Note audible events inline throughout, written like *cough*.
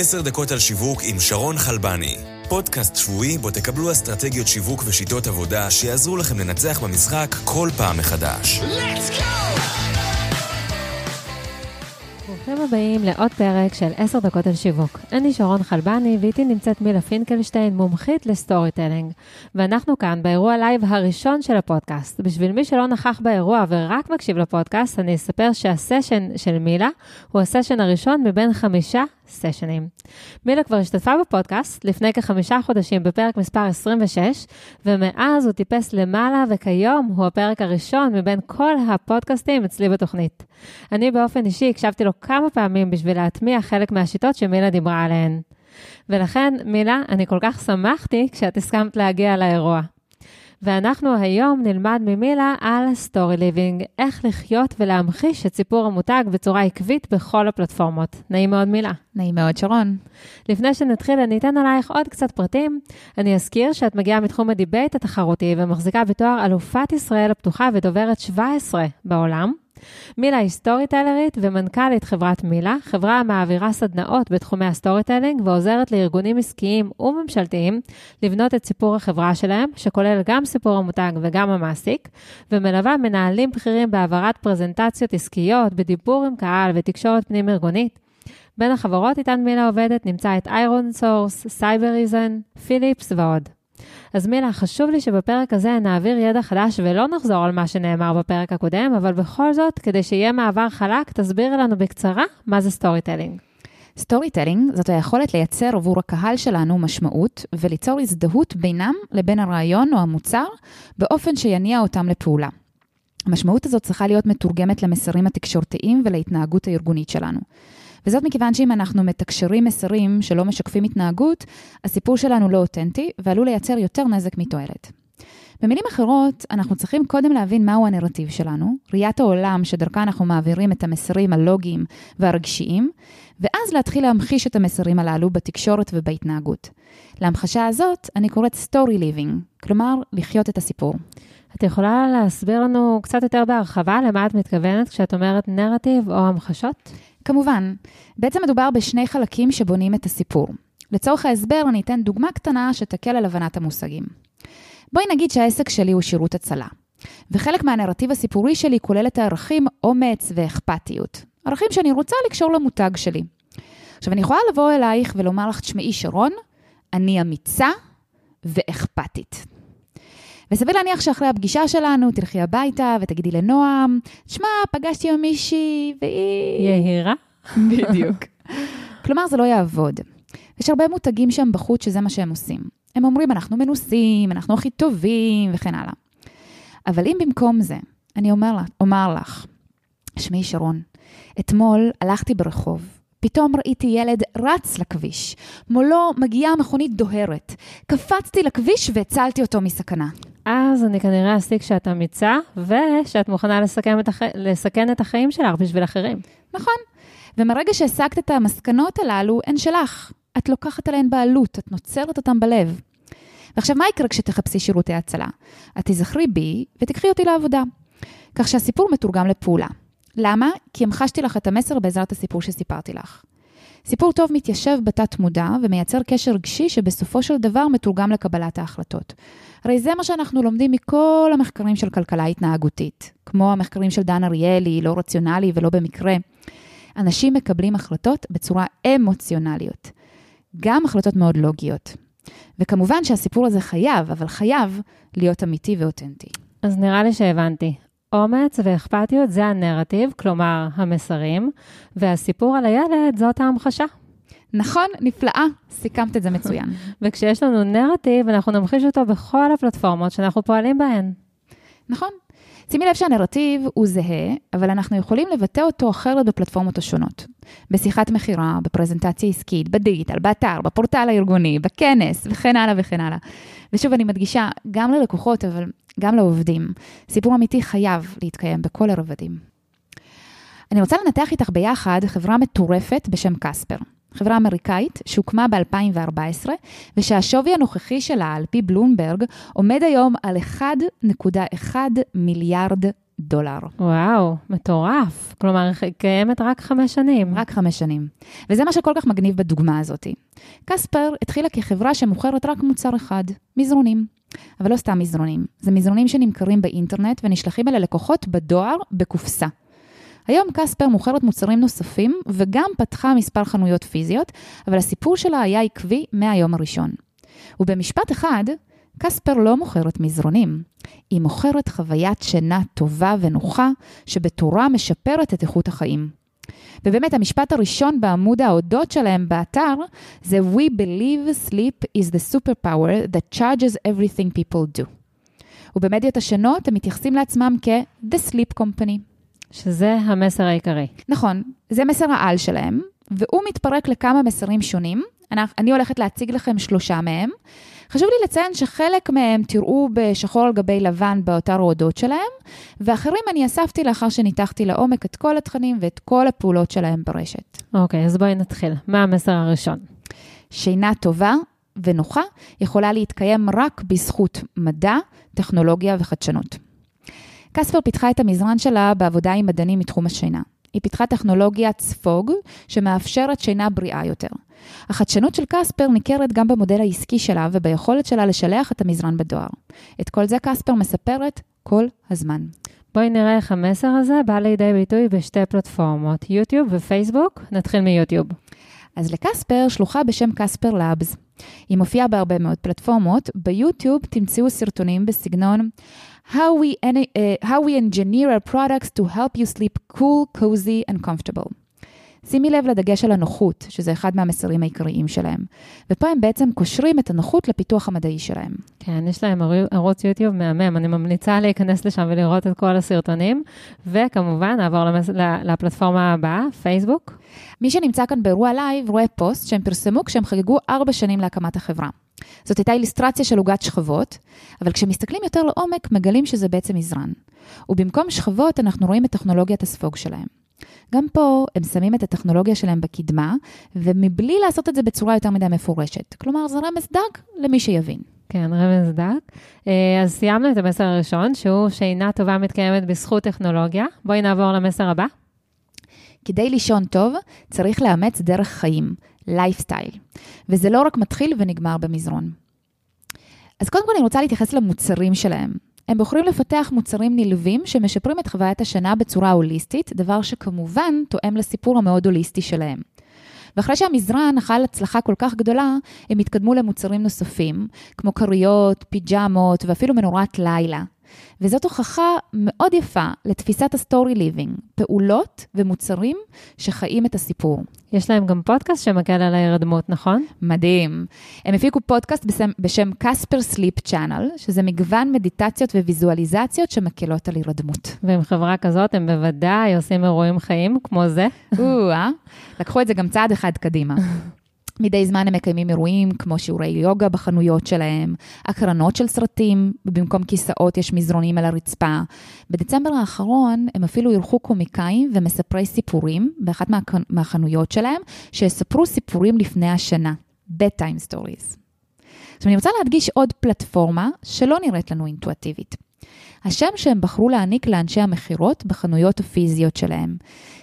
עשר דקות על שיווק עם שרון חלבני. פודקאסט שבועי בו תקבלו אסטרטגיות שיווק ושיטות עבודה שיעזרו לכם לנצח במשחק כל פעם מחדש. Let's go! ברוכים הבאים לעוד פרק של 10 דקות על שיווק. אני שרון חלבני ואיתי נמצאת מילה פינקלשטיין, מומחית ל storytelling. ואנחנו כאן באירוע לייב הראשון של הפודקאסט. בשביל מי שלא נכח באירוע ורק מקשיב לפודקאסט, אני אספר שהסשן של מילה הוא הסשן הראשון מבין חמישה סשנים. מילה כבר השתתפה בפודקאסט לפני כחמישה חודשים בפרק מספר 26, ומאז הוא טיפס למעלה, וכיום הוא הפרק הראשון מבין כל הפודקאסטים אצלי בתוכנית. אני באופן אישי הקשבתי לו כמה פעמים בשביל להטמיע חלק מהשיטות שמילה דיברה עליהן. ולכן, מילה, אני כל כך שמחתי כשאת הסכמת להגיע לאירוע. ואנחנו היום נלמד ממילה על סטורי ליבינג, איך לחיות ולהמחיש את סיפור המותג בצורה עקבית בכל הפלטפורמות. נעים מאוד מילה. נעים מאוד, שרון. לפני שנתחיל, אני אתן עלייך עוד קצת פרטים. אני אזכיר שאת מגיעה מתחום ה debate התחרותי ומחזיקה בתואר אלופת ישראל הפתוחה ודוברת 17 בעולם. מילה היא סטורי טלרית ומנכ"לית חברת מילה, חברה המעבירה סדנאות בתחומי ה storytelling ועוזרת לארגונים עסקיים וממשלתיים לבנות את סיפור החברה שלהם, שכולל גם סיפור המותג וגם המעסיק, ומלווה מנהלים בכירים בהעברת פרזנטציות עסקיות, בדיבור עם קהל ותקשורת פנים-ארגונית. בין החברות איתן מילה עובדת נמצאות ironSource, Cybereason, Philips ועוד. אז מילה, חשוב לי שבפרק הזה נעביר ידע חדש ולא נחזור על מה שנאמר בפרק הקודם, אבל בכל זאת, כדי שיהיה מעבר חלק, תסבירי לנו בקצרה מה זה storytelling. storytelling זאת היכולת לייצר עבור הקהל שלנו משמעות וליצור הזדהות בינם לבין הרעיון או המוצר באופן שיניע אותם לפעולה. המשמעות הזאת צריכה להיות מתורגמת למסרים התקשורתיים ולהתנהגות הארגונית שלנו. וזאת מכיוון שאם אנחנו מתקשרים מסרים שלא משקפים התנהגות, הסיפור שלנו לא אותנטי ועלול לייצר יותר נזק מתועלת. במילים אחרות, אנחנו צריכים קודם להבין מהו הנרטיב שלנו, ראיית העולם שדרכה אנחנו מעבירים את המסרים הלוגיים והרגשיים, ואז להתחיל להמחיש את המסרים הללו בתקשורת ובהתנהגות. להמחשה הזאת אני קוראת story living, כלומר, לחיות את הסיפור. את יכולה להסביר לנו קצת יותר בהרחבה למה את מתכוונת כשאת אומרת נרטיב או המחשות? כמובן, בעצם מדובר בשני חלקים שבונים את הסיפור. לצורך ההסבר, אני אתן דוגמה קטנה שתקל על הבנת המושגים. בואי נגיד שהעסק שלי הוא שירות הצלה, וחלק מהנרטיב הסיפורי שלי כולל את הערכים אומץ ואכפתיות. ערכים שאני רוצה לקשור למותג שלי. עכשיו, אני יכולה לבוא אלייך ולומר לך, תשמעי, שרון, אני אמיצה ואכפתית. וסביר להניח שאחרי הפגישה שלנו תלכי הביתה ותגידי לנועם, שמע, פגשתי עם מישהי והיא... יהירה? *laughs* בדיוק. כלומר, זה לא יעבוד. יש הרבה מותגים שם בחוץ שזה מה שהם עושים. הם אומרים, אנחנו מנוסים, אנחנו הכי טובים וכן הלאה. אבל אם במקום זה, אני אומר, לה, אומר לך, שמעי שרון, אתמול הלכתי ברחוב, פתאום ראיתי ילד רץ לכביש, מולו מגיעה מכונית דוהרת. קפצתי לכביש והצלתי אותו מסכנה. אז אני כנראה אסיק שאת אמיצה, ושאת מוכנה לסכן את, הח... לסכן את החיים שלך בשביל אחרים. נכון. ומרגע שהשגת את המסקנות הללו, הן שלך. את לוקחת עליהן בעלות, את נוצרת אותן בלב. ועכשיו, מה יקרה כשתחפשי שירותי הצלה? את תזכרי בי ותקחי אותי לעבודה. כך שהסיפור מתורגם לפעולה. למה? כי המחשתי לך את המסר בעזרת הסיפור שסיפרתי לך. סיפור טוב מתיישב בתת מודע ומייצר קשר רגשי שבסופו של דבר מתורגם לקבלת ההחלטות. הרי זה מה שאנחנו לומדים מכל המחקרים של כלכלה התנהגותית, כמו המחקרים של דן אריאלי, לא רציונלי ולא במקרה. אנשים מקבלים החלטות בצורה אמוציונליות, גם החלטות מאוד לוגיות. וכמובן שהסיפור הזה חייב, אבל חייב להיות אמיתי ואותנטי. אז נראה לי שהבנתי. אומץ ואכפתיות זה הנרטיב, כלומר המסרים, והסיפור על הילד זאת ההמחשה. נכון, נפלאה, סיכמת את זה מצוין. *laughs* וכשיש לנו נרטיב, אנחנו נמחיש אותו בכל הפלטפורמות שאנחנו פועלים בהן. נכון. שימי לב שהנרטיב הוא זהה, אבל אנחנו יכולים לבטא אותו אחרת בפלטפורמות השונות. בשיחת מכירה, בפרזנטציה עסקית, בדיגיטל, באתר, בפורטל הארגוני, בכנס, וכן הלאה וכן הלאה. ושוב, אני מדגישה, גם ללקוחות, אבל גם לעובדים. סיפור אמיתי חייב להתקיים בכל הרבדים. אני רוצה לנתח איתך ביחד חברה מטורפת בשם קספר. חברה אמריקאית שהוקמה ב-2014, ושהשווי הנוכחי שלה, על פי בלומברג, עומד היום על 1.1 מיליארד דולר. וואו, מטורף. כלומר, היא קיימת רק חמש שנים. רק חמש שנים. וזה מה שכל כך מגניב בדוגמה הזאת. קספר התחילה כחברה שמוכרת רק מוצר אחד, מזרונים. אבל לא סתם מזרונים, זה מזרונים שנמכרים באינטרנט ונשלחים אל הלקוחות בדואר בקופסה. היום קספר מוכרת מוצרים נוספים וגם פתחה מספר חנויות פיזיות, אבל הסיפור שלה היה עקבי מהיום הראשון. ובמשפט אחד, קספר לא מוכרת מזרונים, היא מוכרת חוויית שינה טובה ונוחה, שבתורה משפרת את איכות החיים. ובאמת, המשפט הראשון בעמוד ההודות שלהם באתר זה We believe sleep is the superpower that charges everything people do. ובמדיות השונות הם מתייחסים לעצמם כ-The Sleep Company. שזה המסר העיקרי. נכון, זה מסר העל שלהם, והוא מתפרק לכמה מסרים שונים. אני, אני הולכת להציג לכם שלושה מהם. חשוב לי לציין שחלק מהם תראו בשחור על גבי לבן באתר ההודות שלהם, ואחרים אני אספתי לאחר שניתחתי לעומק את כל התכנים ואת כל הפעולות שלהם ברשת. אוקיי, אז בואי נתחיל. מה המסר הראשון? שינה טובה ונוחה יכולה להתקיים רק בזכות מדע, טכנולוגיה וחדשנות. קספר פיתחה את המזרן שלה בעבודה עם מדענים מתחום השינה. היא פיתחה טכנולוגיית ספוג, שמאפשרת שינה בריאה יותר. החדשנות של קספר ניכרת גם במודל העסקי שלה וביכולת שלה לשלח את המזרן בדואר. את כל זה קספר מספרת כל הזמן. בואי נראה איך המסר הזה בא לידי ביטוי בשתי פלטפורמות, יוטיוב ופייסבוק. נתחיל מיוטיוב. אז לקספר שלוחה בשם קספר לאבס. היא מופיעה בהרבה מאוד פלטפורמות. ביוטיוב תמצאו סרטונים בסגנון How we, uh, how we engineer our products to help you sleep cool, cozy and comfortable. שימי לב לדגש על הנוחות, שזה אחד מהמסרים העיקריים שלהם. ופה הם בעצם קושרים את הנוחות לפיתוח המדעי שלהם. כן, יש להם ערוץ יוטיוב מהמם, אני ממליצה להיכנס לשם ולראות את כל הסרטונים, וכמובן, נעבור למס... לפלטפורמה הבאה, פייסבוק. מי שנמצא כאן באירוע לייב רואה פוסט שהם פרסמו כשהם חגגו ארבע שנים להקמת החברה. זאת הייתה אילוסטרציה של עוגת שכבות, אבל כשמסתכלים יותר לעומק, מגלים שזה בעצם מזרן. ובמקום שכבות, אנחנו רואים את טכנולוגיית הספוג שלהם. גם פה הם שמים את הטכנולוגיה שלהם בקדמה, ומבלי לעשות את זה בצורה יותר מדי מפורשת. כלומר, זה רמז דק למי שיבין. כן, רמז דק. אה, אז סיימנו את המסר הראשון, שהוא ששינה טובה מתקיימת בזכות טכנולוגיה. בואי נעבור למסר הבא. כדי לישון טוב, צריך לאמץ דרך חיים, לייפסטייל. וזה לא רק מתחיל ונגמר במזרון. אז קודם כל אני רוצה להתייחס למוצרים שלהם. הם בוחרים לפתח מוצרים נלווים שמשפרים את חוויית השינה בצורה הוליסטית, דבר שכמובן תואם לסיפור המאוד הוליסטי שלהם. ואחרי שהמזרן נחל הצלחה כל כך גדולה, הם התקדמו למוצרים נוספים, כמו כריות, פיג'מות ואפילו מנורת לילה. וזאת הוכחה מאוד יפה לתפיסת ה story living, פעולות ומוצרים שחיים את הסיפור. יש להם גם פודקאסט שמקל על ההירדמות, נכון? מדהים. הם הפיקו פודקאסט בשם, בשם Casper Sleep Channel, שזה מגוון מדיטציות וויזואליזציות שמקלות על הירדמות. ועם חברה כזאת הם בוודאי עושים אירועים חיים כמו זה. או-אה, לקחו את זה גם צעד אחד קדימה. *laughs* מדי זמן הם מקיימים אירועים כמו שיעורי יוגה בחנויות שלהם, הקרנות של סרטים, ובמקום כיסאות יש מזרונים על הרצפה. בדצמבר האחרון הם אפילו אירחו קומיקאים ומספרי סיפורים באחת מה, מהחנויות שלהם, שיספרו סיפורים לפני השנה, bedtime stories. עכשיו אני רוצה להדגיש עוד פלטפורמה שלא נראית לנו אינטואטיבית. השם שהם בחרו להעניק לאנשי המכירות בחנויות הפיזיות שלהם.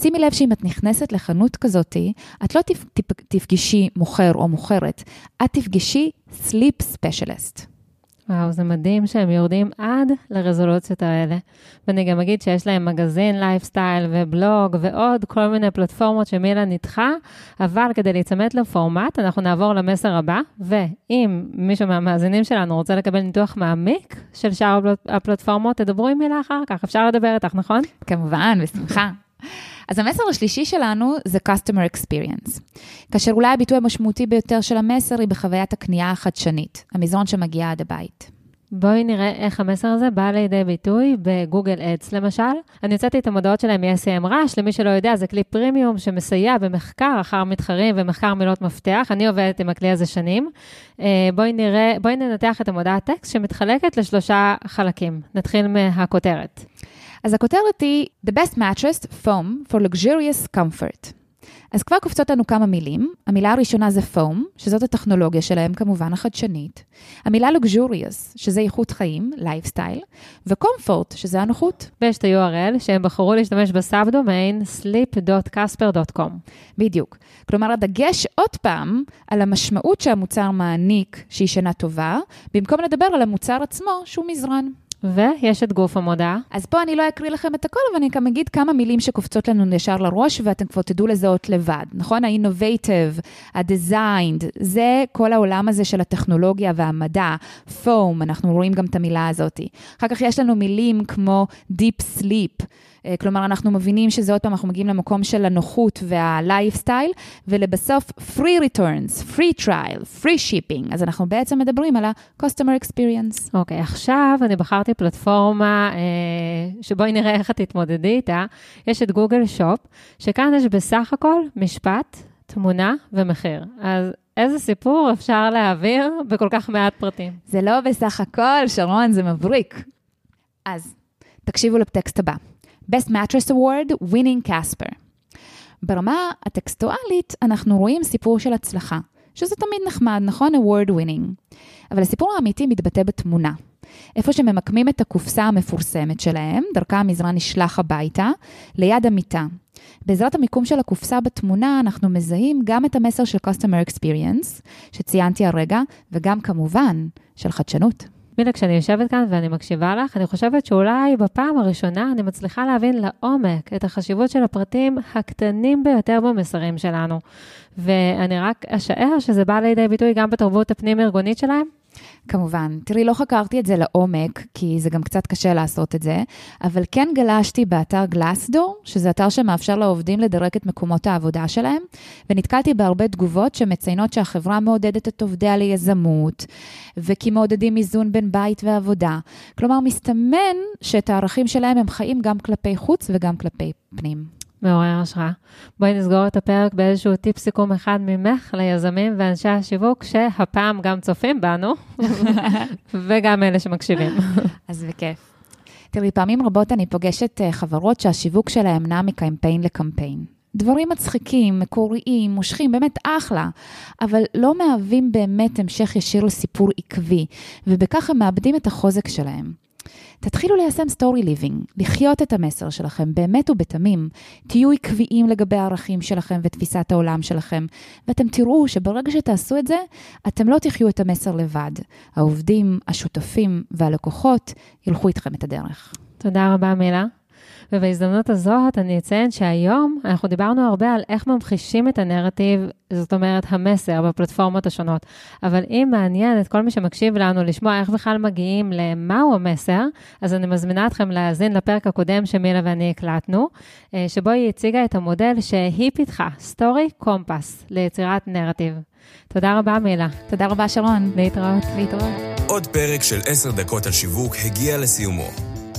שימי לב שאם את נכנסת לחנות כזאתי, את לא תפגשי מוכר או מוכרת, את תפגשי Sleep Specialist. וואו, זה מדהים שהם יורדים עד לרזולוציות האלה. ואני גם אגיד שיש להם מגזין, לייפסטייל ובלוג ועוד כל מיני פלטפורמות שמילה ניתחה, אבל כדי להיצמד לפורמט, אנחנו נעבור למסר הבא, ואם מישהו מהמאזינים שלנו רוצה לקבל ניתוח מעמיק של שאר הפלטפורמות, תדברו עם מילה אחר כך, אפשר לדבר איתך, נכון? כמובן, בשמחה. אז המסר השלישי שלנו זה Customer Experience. כאשר אולי הביטוי המשמעותי ביותר של המסר היא בחוויית הקנייה החדשנית, המזרון שמגיע עד הבית. בואי נראה איך המסר הזה בא לידי ביטוי בגוגל אדס למשל. אני הוצאתי את המודעות שלהם מ-SEM רעש, למי שלא יודע, זה כלי פרימיום שמסייע במחקר אחר מתחרים ומחקר מילות מפתח. אני עובדת עם הכלי הזה שנים. אה, בואי נראה, בואי ננתח את המודעת טקסט שמתחלקת לשלושה חלקים. נתחיל מהכותרת. אז הכותרת היא The best mattress foam for luxurious comfort. אז כבר קופצות לנו כמה מילים. המילה הראשונה זה foam, שזאת הטכנולוגיה שלהם, כמובן החדשנית. המילה luxurious, שזה איכות חיים, לייפסטייל, ו comfort, שזה הנוחות. ויש את ה-URL שהם בחרו להשתמש ב subdomain sleep.casper.com. בדיוק. כלומר, הדגש עוד פעם על המשמעות שהמוצר מעניק, שהיא שינה טובה, במקום לדבר על המוצר עצמו, שהוא מזרן. ויש את גוף המודעה. אז פה אני לא אקריא לכם את הכל, אבל אני גם אגיד כמה מילים שקופצות לנו ישר לראש, ואתם כבר תדעו לזהות לבד, נכון? ה-innovative, ה-designed, זה כל העולם הזה של הטכנולוגיה והמדע, foam, אנחנו רואים גם את המילה הזאת. אחר כך יש לנו מילים כמו deep sleep. אה, כלומר, אנחנו מבינים שזה עוד פעם, אנחנו מגיעים למקום של הנוחות והלייפסטייל, ולבסוף, free returns, free trial, free shipping. אז אנחנו בעצם מדברים על ה-customer experience. אוקיי, okay, עכשיו אני בחרתי פלטפורמה אה, שבואי נראה איך את תתמודדי איתה. יש את גוגל שופ, שכאן יש בסך הכל משפט, תמונה ומחיר. אז איזה סיפור אפשר להעביר בכל כך מעט פרטים? זה לא בסך הכל, שרון, זה מבריק. אז, תקשיבו לטקסט הבא. Best Mattress Award, Winning Casper. ברמה הטקסטואלית, אנחנו רואים סיפור של הצלחה, שזה תמיד נחמד, נכון? award winning. אבל הסיפור האמיתי מתבטא בתמונה. איפה שממקמים את הקופסה המפורסמת שלהם, דרכה המזרן נשלח הביתה, ליד המיטה. בעזרת המיקום של הקופסה בתמונה, אנחנו מזהים גם את המסר של Customer Experience, שציינתי הרגע, וגם כמובן של חדשנות. מילה, כשאני יושבת כאן ואני מקשיבה לך, אני חושבת שאולי בפעם הראשונה אני מצליחה להבין לעומק את החשיבות של הפרטים הקטנים ביותר במסרים שלנו. ואני רק אשער שזה בא לידי ביטוי גם בתרבות הפנים-ארגונית שלהם. כמובן. תראי, לא חקרתי את זה לעומק, כי זה גם קצת קשה לעשות את זה, אבל כן גלשתי באתר גלאסדור, שזה אתר שמאפשר לעובדים לדרג את מקומות העבודה שלהם, ונתקלתי בהרבה תגובות שמציינות שהחברה מעודדת את עובדיה ליזמות, וכי מעודדים איזון בין בית ועבודה. כלומר, מסתמן שאת הערכים שלהם הם חיים גם כלפי חוץ וגם כלפי פנים. מעורר השראה. בואי נסגור את הפרק באיזשהו טיפ סיכום אחד ממך ליזמים ואנשי השיווק, שהפעם גם צופים בנו, *laughs* וגם אלה שמקשיבים. *laughs* אז בכיף. תראי, פעמים רבות אני פוגשת אה, חברות שהשיווק שלהם נע מקמפיין לקמפיין. דברים מצחיקים, מקוריים, מושכים, באמת אחלה, אבל לא מהווים באמת המשך ישיר לסיפור עקבי, ובכך הם מאבדים את החוזק שלהם. תתחילו ליישם סטורי ליבינג, לחיות את המסר שלכם באמת ובתמים. תהיו עקביים לגבי הערכים שלכם ותפיסת העולם שלכם, ואתם תראו שברגע שתעשו את זה, אתם לא תחיו את המסר לבד. העובדים, השותפים והלקוחות ילכו איתכם את הדרך. תודה רבה, מילה. ובהזדמנות הזאת אני אציין שהיום אנחנו דיברנו הרבה על איך ממחישים את הנרטיב, זאת אומרת המסר בפלטפורמות השונות. אבל אם מעניין את כל מי שמקשיב לנו לשמוע איך בכלל מגיעים למהו המסר, אז אני מזמינה אתכם להאזין לפרק הקודם שמילה ואני הקלטנו, אה, שבו היא הציגה את המודל שהיא פיתחה, סטורי קומפס, ליצירת נרטיב. תודה רבה, מילה. תודה רבה, שרון. להתראות. להתראות. עוד פרק של עשר דקות על שיווק הגיע לסיומו.